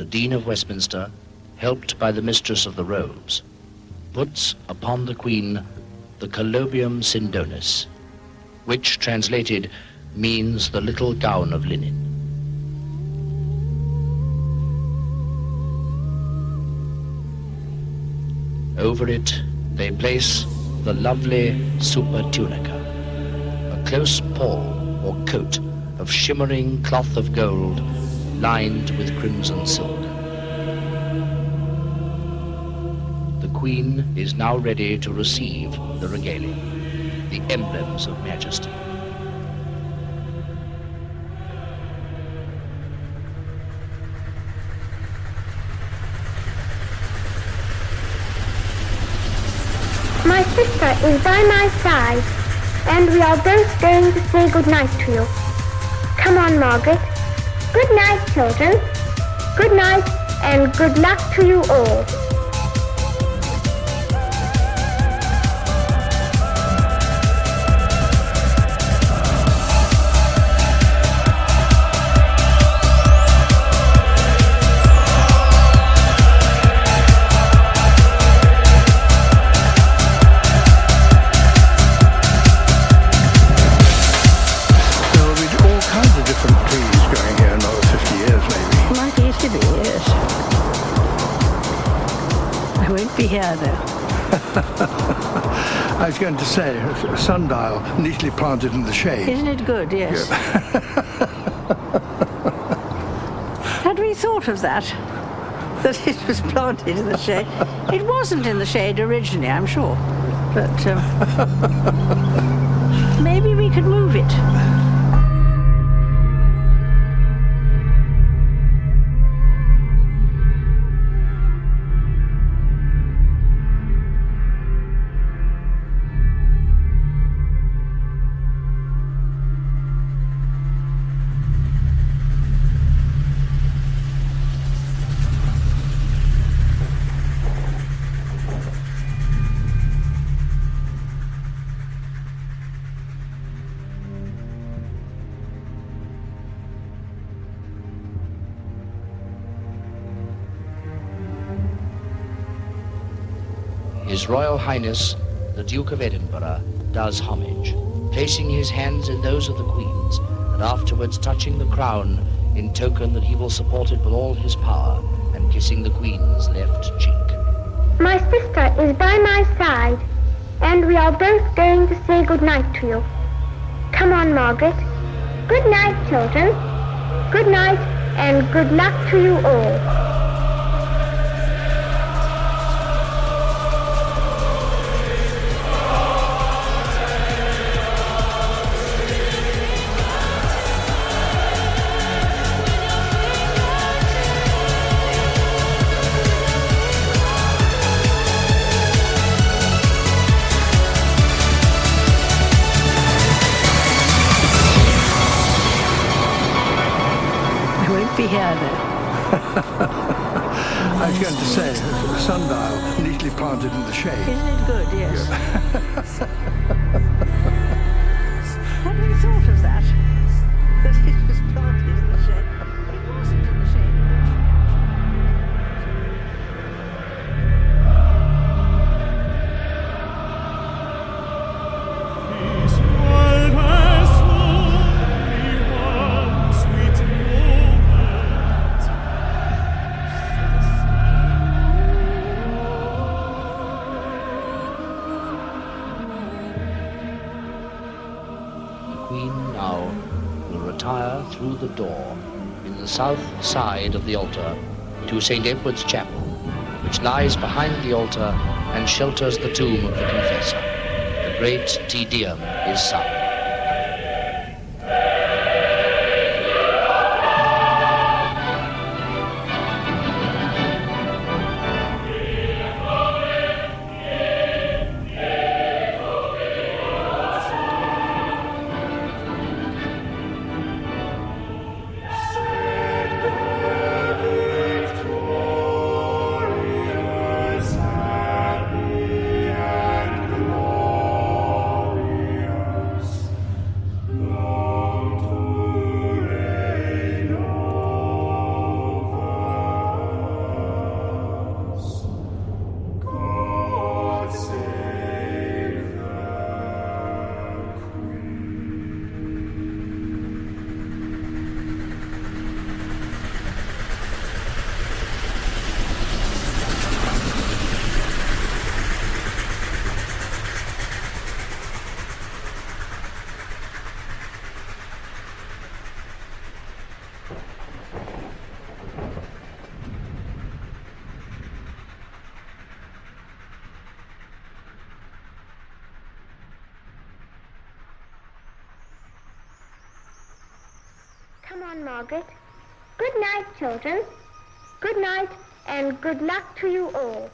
the Dean of Westminster, helped by the Mistress of the Robes, puts upon the Queen the Colobium Sindonis, which translated means the little gown of linen. Over it they place the lovely supertunica, a close pall or coat of shimmering cloth of gold lined with crimson silk. The Queen is now ready to receive the regalia, the emblems of majesty. My sister is by my side, and we are both going to say good night to you. Come on, Margaret. Good night, children. Good night, and good luck to you all. Won't be here, though. I was going to say, a sundial neatly planted in the shade. Isn't it good? Yes. Had we thought of that? That it was planted in the shade? It wasn't in the shade originally, I'm sure. But um, maybe we could move it. His Royal Highness, the Duke of Edinburgh, does homage, placing his hands in those of the Queen's, and afterwards touching the crown in token that he will support it with all his power, and kissing the Queen's left cheek. My sister is by my side, and we are both going to say good night to you. Come on, Margaret. Good night, children. Good night, and good luck to you all. I won't be here, though. I was going to say, a sundial neatly planted in the shade. Isn't it good? Yes. Had Queen now will retire through the door in the south side of the altar to St. Edward's Chapel, which lies behind the altar and shelters the tomb of the confessor. The great Te Deum is sung. On, Margaret. Good night, children. Good night, and good luck to you all.